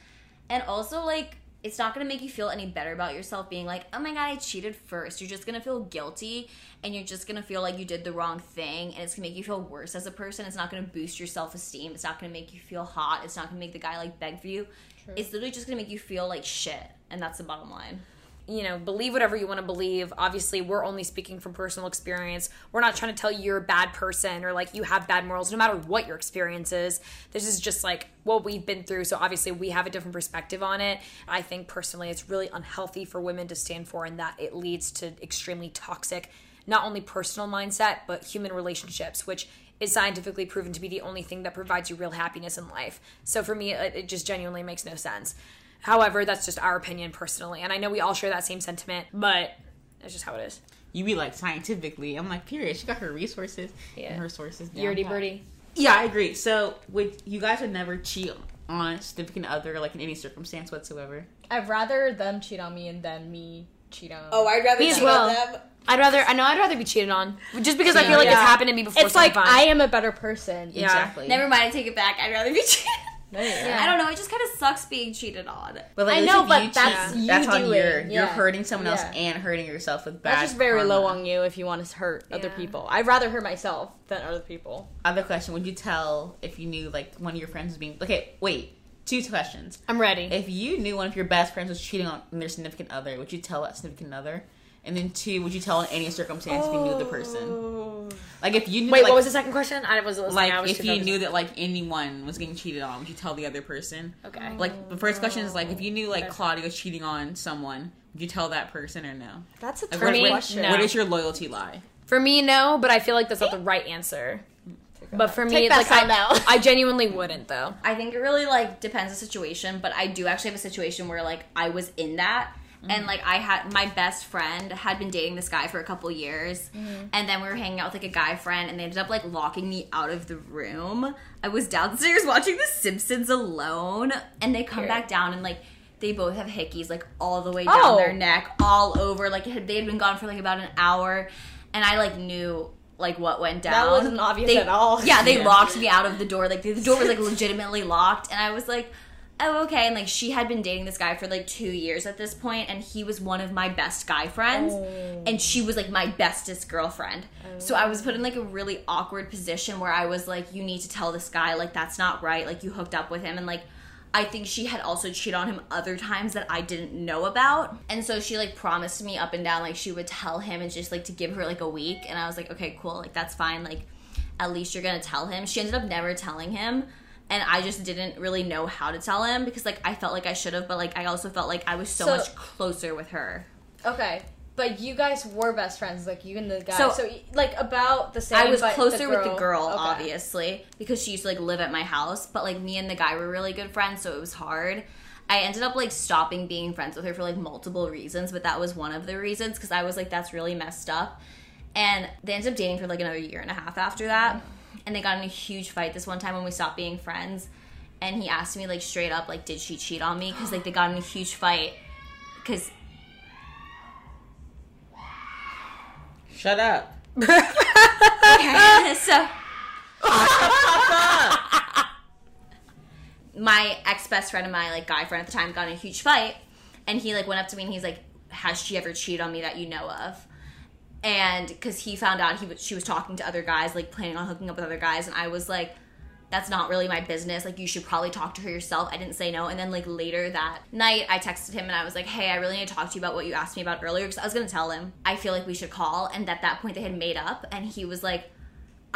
And also, like, it's not gonna make you feel any better about yourself being like, oh my god, I cheated first. You're just gonna feel guilty and you're just gonna feel like you did the wrong thing and it's gonna make you feel worse as a person. It's not gonna boost your self esteem. It's not gonna make you feel hot. It's not gonna make the guy like beg for you. It's literally just gonna make you feel like shit. And that's the bottom line. You know, believe whatever you want to believe. Obviously, we're only speaking from personal experience. We're not trying to tell you you're a bad person or like you have bad morals, no matter what your experience is. This is just like what we've been through. So, obviously, we have a different perspective on it. I think personally, it's really unhealthy for women to stand for, and that it leads to extremely toxic, not only personal mindset, but human relationships, which is scientifically proven to be the only thing that provides you real happiness in life. So, for me, it, it just genuinely makes no sense. However, that's just our opinion personally, and I know we all share that same sentiment, but that's just how it is. You be like scientifically. I'm like, period. She got her resources Yeah. and her sources. down Yurdy pat. birdie. Yeah, I agree. So, would you guys would never cheat on a significant other, like in any circumstance whatsoever? I'd rather them cheat on me and then me cheat on. Oh, I'd rather Me as cheat on them. I'd rather. I know. I'd rather be cheated on, just because I feel like it's happened to me before. It's like fine. I am a better person. Yeah. Exactly. Never mind, I take it back. I'd rather be [LAUGHS] cheated. Yeah. I don't know. It just kind of sucks being cheated on. But like, I know, but you cheat, that's you that's on doing, your. You're yeah. hurting someone else Yeah. and hurting yourself with bad. That's just very karma. low on you if you want to hurt other people. I'd rather hurt myself than other people. Other question: Would you tell if you knew like one of your friends was being? Okay, wait. Two questions. I'm ready. If you knew one of your best friends was cheating on their significant other, would you tell that significant other? And then two, would you tell in any circumstance if you knew the person? Oh. Like if you knew, Wait, like, what was the second question? I was like I was if you knew that like anyone was getting cheated on, would you tell the other person? Okay. Like the first question is like if you knew like oh. Claudia was cheating on someone, would you tell that person or no? That's a Like, For where, me, where- question. where no. does your loyalty lie? For me, no, but I feel like that's not the right answer. But for me, Take that like sound I, out. [LAUGHS] I genuinely wouldn't though. I think it really like depends on the situation, but I do actually have a situation where like I was in that and mm. like I had my best friend had been dating this guy for a couple years mm. and then we were hanging out with like a guy friend and they ended up like locking me out of the room. I was downstairs [LAUGHS] watching The Simpsons alone and they come Period. back down and like they both have hickeys like all the way down Oh. their neck, all over. Like had, they had been gone for like about an hour, and I like knew like what went down. That wasn't obvious They- at all. Yeah, they [LAUGHS] Yeah. locked me out of the door. Like the door was like legitimately locked, and I was like, "Oh, okay." And like she had been dating this guy for like two years at this point, and he was one of my best guy friends, oh. and she was like my bestest girlfriend. So I was put in like a really awkward position where I was like, "You need to tell this guy like that's not right. Like you hooked up with him, and like." I think she had also cheated on him other times that I didn't know about. And so she like promised me up and down like she would tell him and just like to give her like a week. And I was like, okay, cool, like that's fine. Like at least you're gonna tell him. She ended up never telling him. And I just didn't really know how to tell him because like I felt like I should have, but like I also felt like I was so, So- much closer with her. Okay. But you guys were best friends, like you and the guy. So- So, like about the same. I was closer with the girl- Okay. obviously, because she used to like live at my house. But like me and the guy were really good friends, so it was hard. I ended up like stopping being friends with her for like multiple reasons, but that was one of the reasons because I was like, that's really messed up. And they ended up dating for like another year and a half after that. And they got in a huge fight this one time when we stopped being friends. And he asked me like straight up, like, did she cheat on me? Because like they got in a huge fight. Because Shut up. [LAUGHS] okay, [LAUGHS] so [LAUGHS] my ex best friend and my like guy friend at the time got in a huge fight, and he like went up to me and he's like, "Has she ever cheated on me that you know of?" And because he found out he was, she was talking to other guys, like planning on hooking up with other guys, and I was like, "That's not really my business. Like, you should probably talk to her yourself." I didn't say no, and then like later that night, I texted him and I was like, "Hey, I really need to talk to you about what you asked me about earlier," because I was gonna tell him I feel like we should call, and at that point they had made up, and he was like.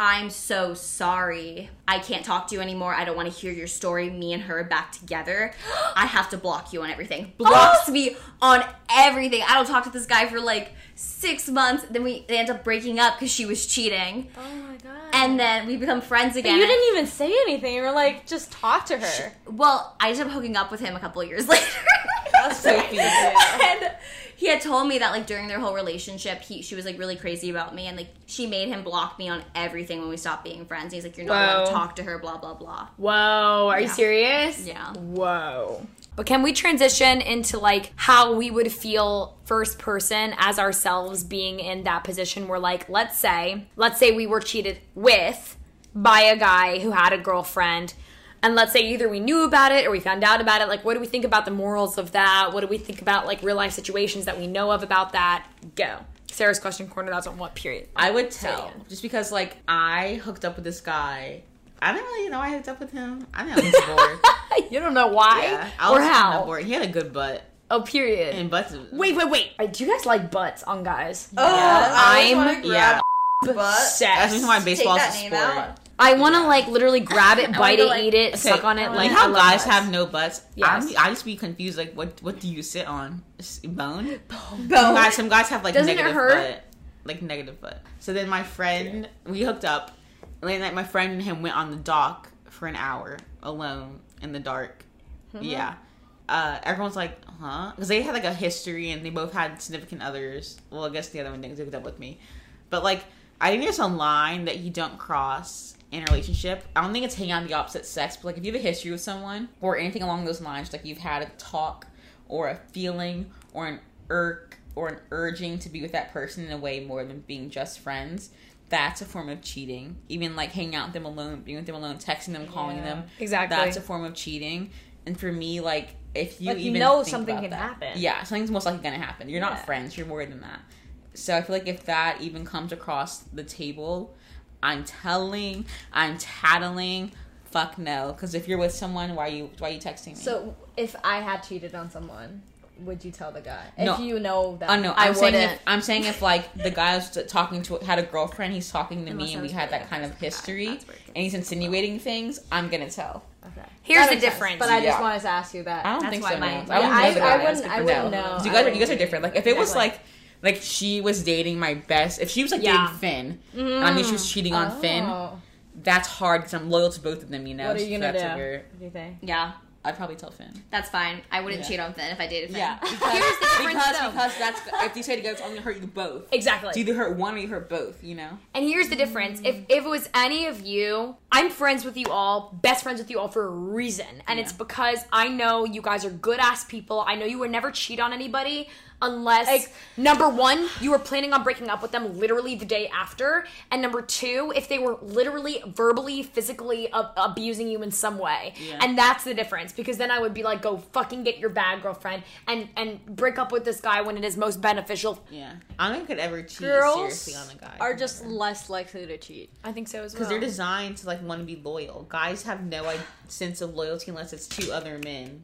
I'm so sorry. I can't talk to you anymore. I don't want to hear your story. Me and her are back together. I have to block you on everything. Blocks [GASPS] me on everything. I don't talk to this guy for like six months. Then we they end up breaking up because she was cheating. Oh my god. And then we become friends But again. you didn't even say anything. You were like, just talk to her. Well, I ended up hooking up with him a couple years [LAUGHS] later. That's so [LAUGHS] cute. And he had told me that like during their whole relationship, he she was like really crazy about me, and like she made him block me on everything when we stopped being friends. He's like, "You're not allowed to talk to her." Blah blah blah. Whoa, are you Yeah. serious? Yeah. Whoa. But can we transition into like how we would feel first person as ourselves being in that position where like let's say let's say we were cheated with by a guy who had a girlfriend and let's say either we knew about it or we found out about it like what do we think about the morals of that what do we think about like real life situations that we know of about that go sarah's question corner that's on what period I would tell again. just because like I hooked up with this guy. I didn't really know I hooked up with him. I think I was bored. you don't know why yeah, I or was kinda how bored. He had a good butt. oh period And butts. Wait, wait, wait. Do you guys like butts on guys? Oh, I always I'm wanna grab obsessed. That's the reason why baseball is a name sport. out. I want to like literally grab it, [LAUGHS] wanna bite it, like- eat it, Okay, suck on it. Like I how guys butts. have no butts. Yes. I'm, I used to be confused. Like, what what do you sit on? Bone. Bone. Some guys, some guys have like Doesn't it negative hurt? butt, like negative butt. So then my friend, we hooked up. Late night, my friend and him went on the dock for an hour alone in the dark. Hmm. Yeah. uh, everyone's like, huh? Because they had like a history and they both had significant others. Well, I guess the other one didn't hook up with me. But like, I think there's a line that you don't cross in a relationship. I don't think it's hanging out the opposite sex, but like if you have a history with someone or anything along those lines, like you've had a talk or a feeling or an irk or an urging to be with that person in a way more than being just friends. That's a form of cheating. Even like hanging out with them alone, being with them alone, texting them, calling Yeah. them. Exactly. That's a form of cheating. And for me, like if you Like, you even know think something can that- happen. Yeah, something's most likely gonna happen. You're not friends. You're more than that. So I feel like if that even comes across the table, I'm telling, I'm tattling. Fuck no, because if you're with someone, why are you why are you texting me? So if I had cheated on someone, would you tell the guy? No. If you know that Oh no, I I'm saying if I'm saying if like the guy was talking to had a girlfriend, he's talking to Unless me, and we had that kind of history, and he's insinuating things. I'm gonna tell. Okay. Here's That the makes sense. difference. But I just Yeah. wanted to ask you that. I don't That's think why so. my- no. Yeah, I wouldn't know I, I wouldn't. I wouldn't know. You guys, are, you wouldn't guys are different. Like if it was like, like she was dating my best. If she was like Yeah. dating Finn, and I mean she was mm. cheating on Finn. Oh. That's hard because I'm loyal to both of them. You know. What are you So gonna that's do? weird- do you think? Yeah, I'd probably tell Finn. that's fine. I wouldn't Yeah. cheat on Finn if I dated Finn. Yeah, because, [LAUGHS] Here's the difference, because, though. because that's if you say together, it's only gonna hurt you both. Exactly. It's either hurt one or you hurt both. You know. And here's the difference. If if it was any of you, I'm friends with you all, best friends with you all for a reason. And it's because I know you guys are good ass people. I know you would never cheat on anybody unless number one, you were planning on breaking up with them literally the day after. And number two, if they were literally verbally, physically ab- abusing you in some way. Yeah. And that's the difference. Because then I would be like, go fucking get your bag, girlfriend, and and break up with this guy when it is most beneficial. Yeah. I don't think I could ever cheat Girls seriously on a guy. are just less likely to cheat. I think so as well. because they're designed to like want to be loyal. Guys have no like, sense of loyalty unless it's to other men.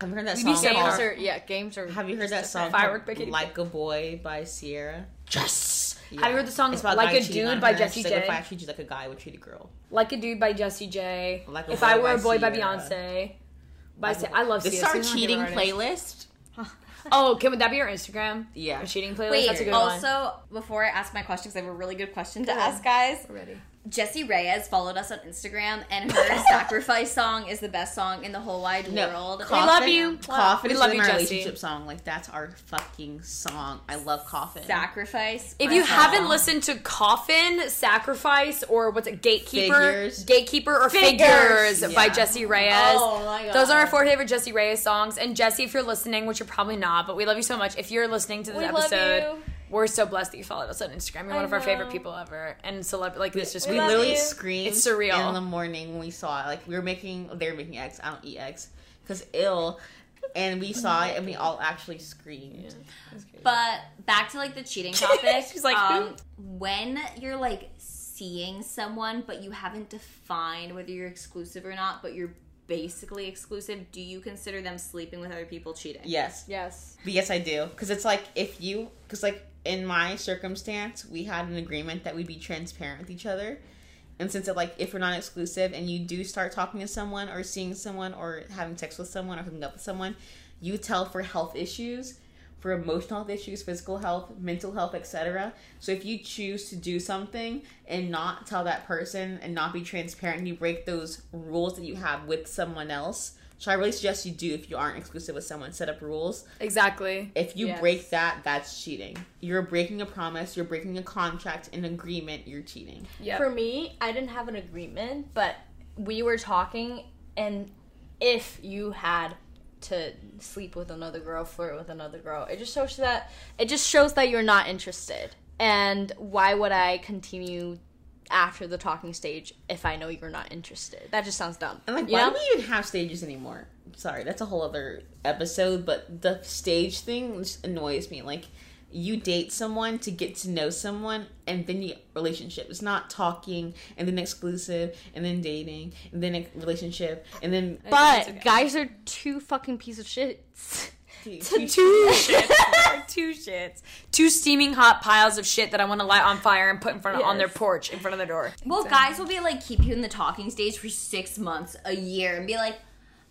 Have you heard that You song? be games called- are yeah games are. Have you heard that song? Firework called. Like a Boy by Ciara. Yes. Have you heard the song about Like a Dude by her. Jessie She's like, J? If I treat you like a guy, I would treat a girl. Like a Dude by Jessie J. Like a if I Were a Boy by Beyonce. By Sia- I love This Sia. is our cheating playlist. [LAUGHS] Oh, can would that be your Instagram? Yeah. A cheating playlist. Wait, That's a good one. also, before I ask my question, because I have a really good question to Go ask, guys. We're ready. Jessie Reyez followed us on Instagram, and her [LAUGHS] "Sacrifice" song is the best song in the whole wide No, world. Coffin, love you. Coffin We is love you, our Jessie. relationship song. Like that's our fucking song. I love Coffin. Sacrifice. If my you haven't listened to Coffin, Sacrifice, or what's it, Gatekeeper, Figures. Gatekeeper or Figures. Figures, by Yeah. Jessie Reyez. Oh my God. Those are our four favorite Jessie Reyez songs. And Jesse, if you're listening, which you're probably not, but we love you so much. If you're listening to this We love episode, you. We're so blessed that you followed us on Instagram. You're I one of our favorite people ever, and celeb like it's just we love literally you. screamed It's surreal. in the morning when we saw it. Like we were making, they were making eggs. I don't eat eggs because ill, and we saw it and we all actually screamed. But back to like the cheating topic. [LAUGHS] She's like, um, when you're like seeing someone, but you haven't defined whether you're exclusive or not, but you're basically exclusive, do you consider them sleeping with other people cheating? Yes, Yes. but yes, I do because it's like if you because like in my circumstance, we had an agreement that we'd be transparent with each other. And since it like if we're not exclusive and you do start talking to someone or seeing someone or having sex with someone or hooking up with someone, you tell for health issues, for emotional health issues, physical health, mental health, etc. So if you choose to do something and not tell that person and not be transparent, you break those rules that you have with someone else. So I really suggest you do if you aren't exclusive with someone, set up rules. exactly. If you Yes. break that, that's cheating. You're breaking a promise, you're breaking a contract, an agreement, you're cheating. Yeah. For me, I didn't have an agreement, but we were talking, and if you had to sleep with another girl, flirt with another girl, it just shows that it just shows that you're not interested. And why would I continue after the talking stage if I know you're not interested? That just sounds dumb. And like, You why know? do we even have stages anymore? Sorry, that's a whole other episode. But the stage thing just annoys me. Like, you date someone to get to know someone, and then you relationship. It's not talking and then exclusive and then dating and then a relationship and then. But guys are two fucking piece of shits. Two shits. two shits. Two steaming hot piles of shit that I want to light on fire and put in front of, on their porch in front of their door. Well, guys will be like keep you in the talking stage for six months, a year, and be like,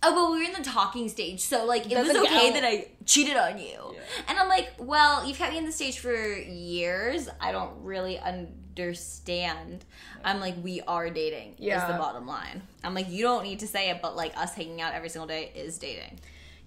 "Oh, well, we were in the talking stage, so like it was okay that I cheated on you." And I'm like, "Well, you've kept me in the stage for years. I don't really understand." I'm like, "We are dating." Is Yeah. the bottom line. I'm like, "You don't need to say it, but like us hanging out every single day is dating."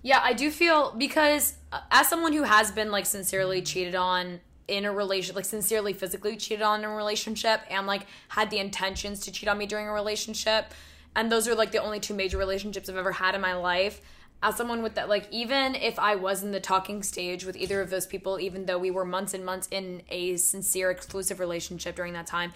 Yeah, I do feel because uh, as someone who has been like sincerely cheated on in a relation, like sincerely physically cheated on in a relationship, and like had the intentions to cheat on me during a relationship, and those are like the only two major relationships I've ever had in my life. As someone with that, like even if I was in the talking stage with either of those people, even though we were months and months in a sincere, exclusive relationship during that time,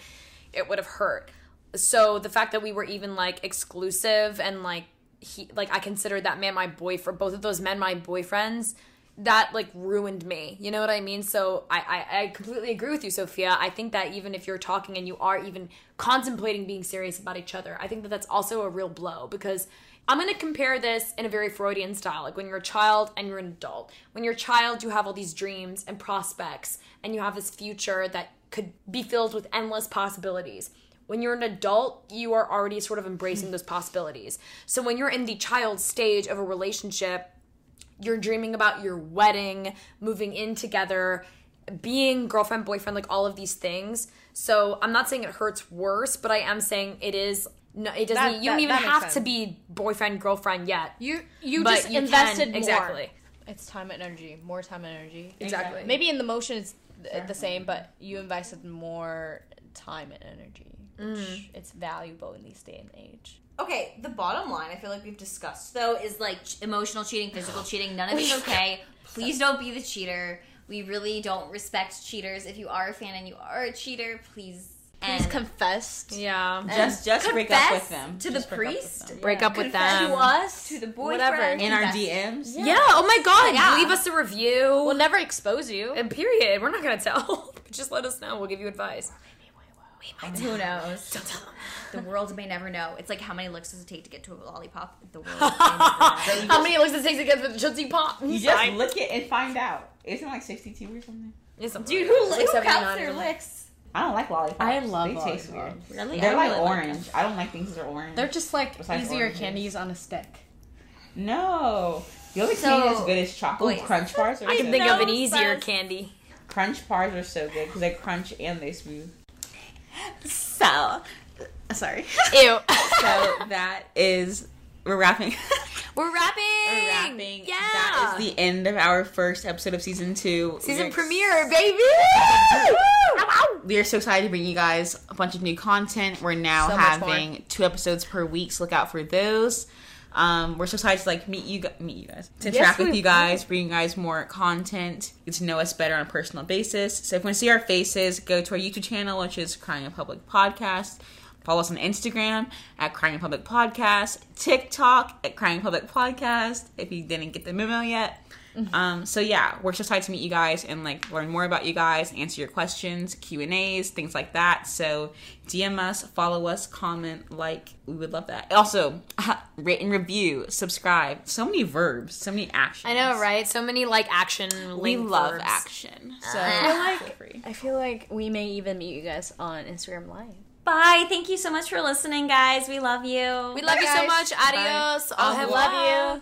it would have hurt. So the fact that we were even like exclusive and like he like I considered that man my boyfriend both of those men my boyfriends that like ruined me you know what I mean so I, I I completely agree with you Sophia I think that even if you're talking and you are even contemplating being serious about each other I think that that's also a real blow because I'm going to compare this in a very Freudian style. Like when you're a child and you're an adult. When you're a child, you have all these dreams and prospects, and you have this future that could be filled with endless possibilities. When you're an adult, you are already sort of embracing those possibilities. So when you're in the child stage of a relationship, you're dreaming about your wedding, moving in together, being girlfriend, boyfriend, like all of these things. So I'm not saying it hurts worse, but I am saying it is. No, it doesn't. That- you don't that- even that makes have to be boyfriend, girlfriend yet. You you But just you can- invested more. exactly. It's time and energy, more time and energy. Exactly. Maybe in the motion it's the same, but you invested more time and energy. Which Mm. It's valuable in this day and age. Okay, the bottom line I feel like we've discussed though is like emotional cheating, physical [SIGHS] cheating. None of it's [LAUGHS] okay. Please don't be the cheater. We really don't respect cheaters. If you are a fan and you are a cheater, please Please and confess. Yeah. Just- just break up with them. to Just the break up with priest. them. Break up with Confess them. to us, to the boyfriend, Whatever. In our confess- DMs. Yeah. Oh my God. Yeah. Leave us a review. We'll never expose you. And period. We're not gonna tell. [LAUGHS] Just let us know. We'll give you advice. Who knows? Don't tell them. The world may never know. It's like how many licks does it take to get to a lollipop? The world. [LAUGHS] may never. How many looks does it take to get to the Tootsie Pop? You just lick it and find out. Isn't it like 62 or something? Dude, who, who counts their licks? I don't like lollipops. I love They taste weird. lollipops. Really? They're I like really like orange. I don't like things that are orange. They're just like Besides easier oranges. candies on a stick. No. The only So- candy that's good is chocolate Wait. crunch bars. Are I can so think of an easier candy. Crunch bars are so good because they crunch and they smooth. So, uh, sorry. Ew. [LAUGHS] So that is we're wrapping. We're wrapping. We're wrapping. Yeah. That is the end of our first episode of season two. Season We're premiere, baby. We are so excited to bring you guys a bunch of new content. We're now So having two episodes per week, so look out for those. Um, we're so excited to like meet you, meet you guys, to Yes, interact with you guys, bring you guys more content, get to know us better on a personal basis. So if you want to see our faces, go to our YouTube channel, which is Crying in Public Podcast. Follow us on Instagram at Crying in Public Podcast, TikTok at Crying in Public Podcast. If you didn't get the memo yet. Um, so yeah, we're so excited to meet you guys and like learn more about you guys, answer your questions, Q and A's, things like that. So DM us, follow us, comment, like. We would love that. Also, [LAUGHS] rate and review, subscribe. So many verbs, so many actions. I know, right? So many like action. We linked love verbs. action. So I feel like. I feel like we may even meet you guys on Instagram Live. Bye. Thank you so much for listening, guys. We love you. We love you so much. Adios. Au Au revoir. revoir.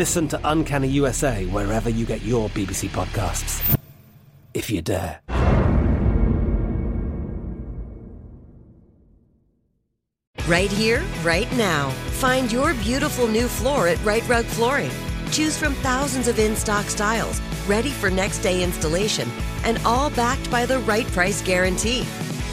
Listen to Uncanny USA wherever you get your BBC podcasts, if you dare. Right here, right now. Find your beautiful new floor at Rite Rug Flooring. Choose from thousands of in stock styles, ready for next day installation, and all backed by the right price guarantee.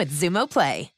with Xumo Play.